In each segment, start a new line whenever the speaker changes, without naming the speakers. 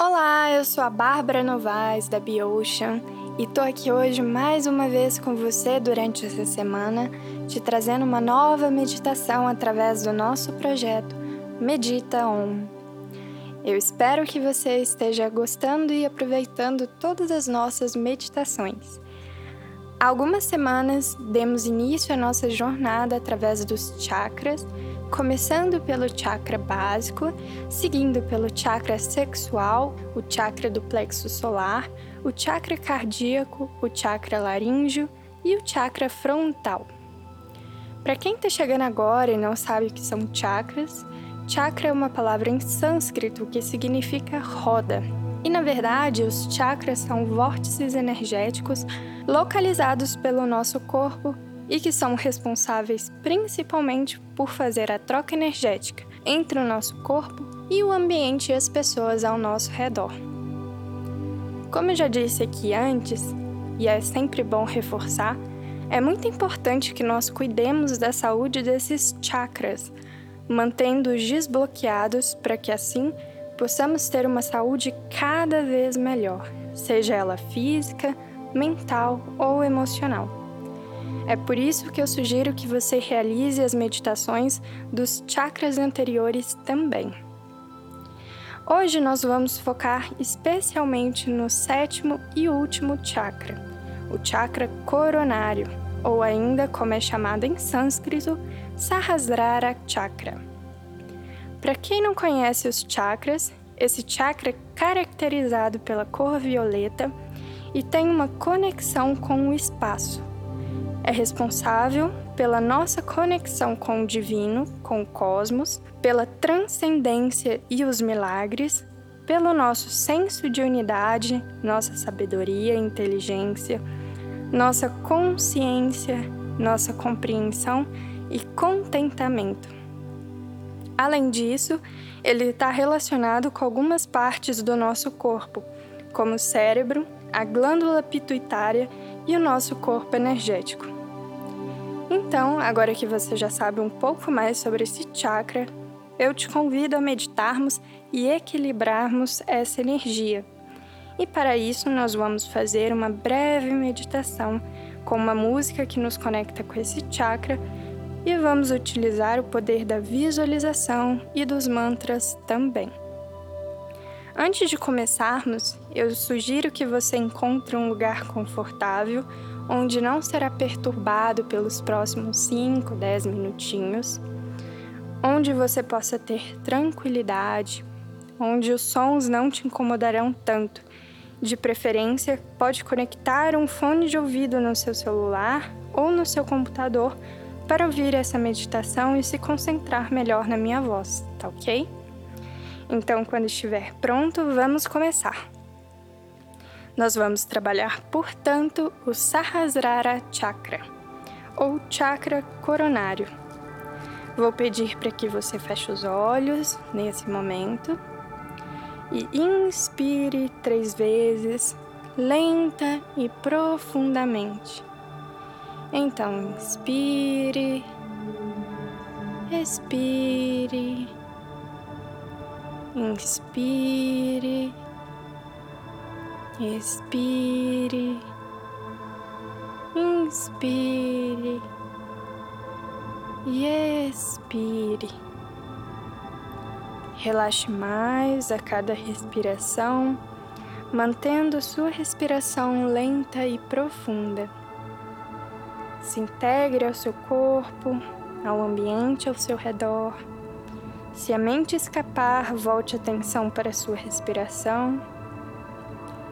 Olá, eu sou a Bárbara Novaes da BioOcean e tô aqui hoje mais uma vez com você durante essa semana, te trazendo uma nova meditação através do nosso projeto Medita On. Eu espero que você esteja gostando e aproveitando todas as nossas meditações. Há algumas semanas demos início à nossa jornada através dos chakras começando pelo chakra básico, seguindo pelo chakra sexual, o chakra do plexo solar, o chakra cardíaco, o chakra laríngeo e o chakra frontal. Para quem está chegando agora e não sabe o que são chakras, chakra é uma palavra em sânscrito que significa roda. E na verdade, os chakras são vórtices energéticos localizados pelo nosso corpo e que são responsáveis principalmente por fazer a troca energética entre o nosso corpo e o ambiente e as pessoas ao nosso redor. Como eu já disse aqui antes, e é sempre bom reforçar, é muito importante que nós cuidemos da saúde desses chakras, mantendo-os desbloqueados para que assim possamos ter uma saúde cada vez melhor, seja ela física, mental ou emocional. É por isso que eu sugiro que você realize as meditações dos chakras anteriores também. Hoje nós vamos focar especialmente no sétimo e último chakra, o chakra coronário, ou ainda como é chamado em sânscrito, Sahasrara Chakra. Para quem não conhece os chakras, esse chakra é caracterizado pela cor violeta e tem uma conexão com o espaço é responsável pela nossa conexão com o divino, com o cosmos, pela transcendência e os milagres, pelo nosso senso de unidade, nossa sabedoria e inteligência, nossa consciência, nossa compreensão e contentamento. Além disso, ele está relacionado com algumas partes do nosso corpo, como o cérebro, a glândula pituitária e o nosso corpo energético. Então, agora que você já sabe um pouco mais sobre esse chakra, eu te convido a meditarmos e equilibrarmos essa energia. E para isso, nós vamos fazer uma breve meditação com uma música que nos conecta com esse chakra e vamos utilizar o poder da visualização e dos mantras também. Antes de começarmos, eu sugiro que você encontre um lugar confortável onde não será perturbado pelos próximos 5, 10 minutinhos, onde você possa ter tranquilidade, onde os sons não te incomodarão tanto. De preferência, pode conectar um fone de ouvido no seu celular ou no seu computador para ouvir essa meditação e se concentrar melhor na minha voz, tá ok? Então, quando estiver pronto, vamos começar. Nós vamos trabalhar, portanto, o Sahasrara Chakra, ou chakra coronário. Vou pedir para que você feche os olhos nesse momento e inspire três vezes, lenta e profundamente. Então, inspire, expire, inspire Expire, inspire e expire. Relaxe mais a cada respiração, mantendo sua respiração lenta e profunda. Se integre ao seu corpo, ao ambiente ao seu redor. Se a mente escapar, volte atenção para a sua respiração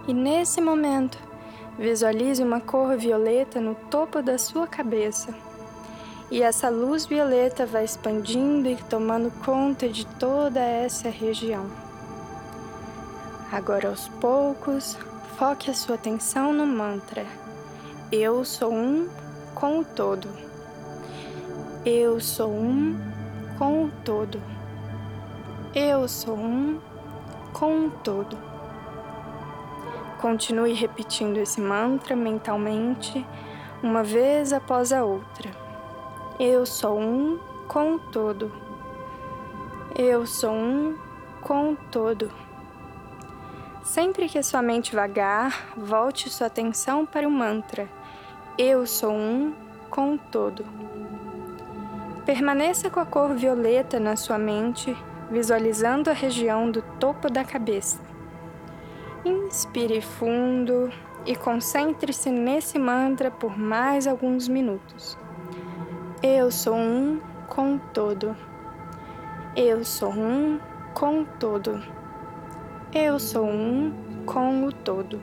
e nesse momento, visualize uma cor violeta no topo da sua cabeça. E essa luz violeta vai expandindo e tomando conta de toda essa região. Agora, aos poucos, foque a sua atenção no mantra: Eu sou um com o todo. Eu sou um com o todo. Eu sou um com o todo. Continue repetindo esse mantra mentalmente, uma vez após a outra. Eu sou um com o todo. Eu sou um com o todo. Sempre que sua mente vagar, volte sua atenção para o mantra: Eu sou um com o todo. Permaneça com a cor violeta na sua mente, visualizando a região do topo da cabeça. Inspire fundo e concentre-se nesse mantra por mais alguns minutos. Eu sou um com todo. Eu sou um com todo. Eu sou um com o todo.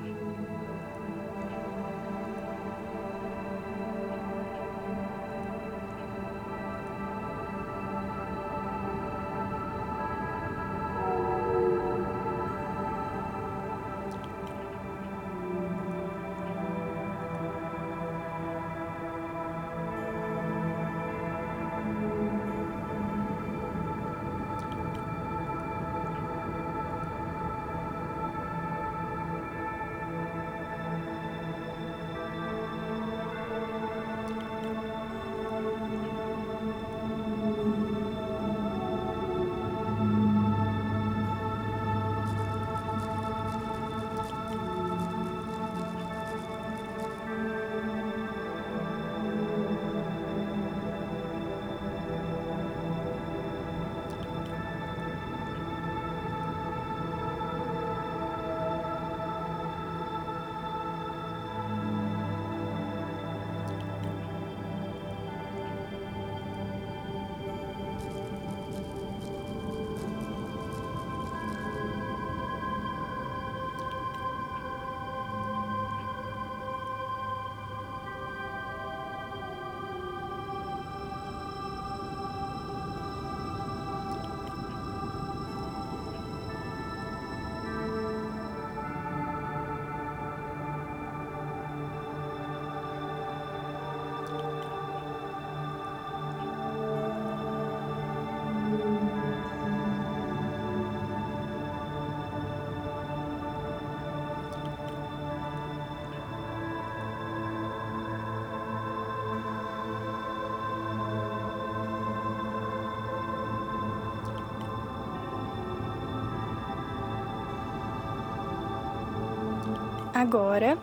Agora,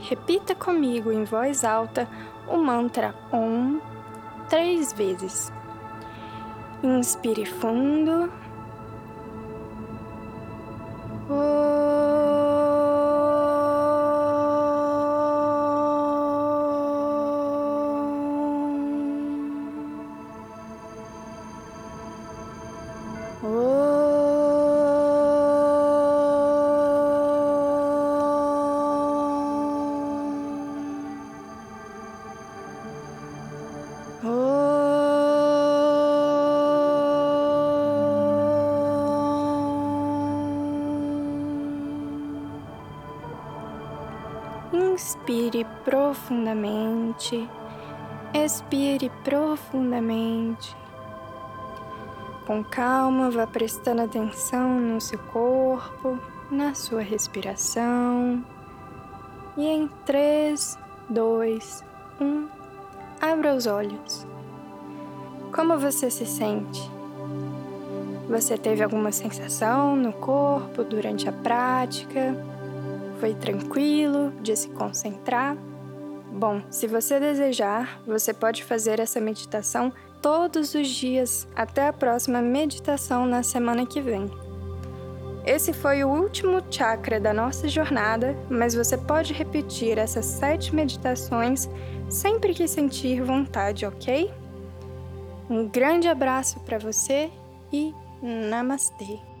repita comigo em voz alta o mantra Om três vezes. Inspire fundo. Inspire profundamente, expire profundamente. Com calma, vá prestando atenção no seu corpo, na sua respiração. E em 3, 2, 1, abra os olhos. Como você se sente? Você teve alguma sensação no corpo durante a prática? Foi tranquilo de se concentrar? Bom, se você desejar, você pode fazer essa meditação todos os dias até a próxima meditação na semana que vem. Esse foi o último chakra da nossa jornada, mas você pode repetir essas sete meditações sempre que sentir vontade, ok? Um grande abraço para você e Namastê!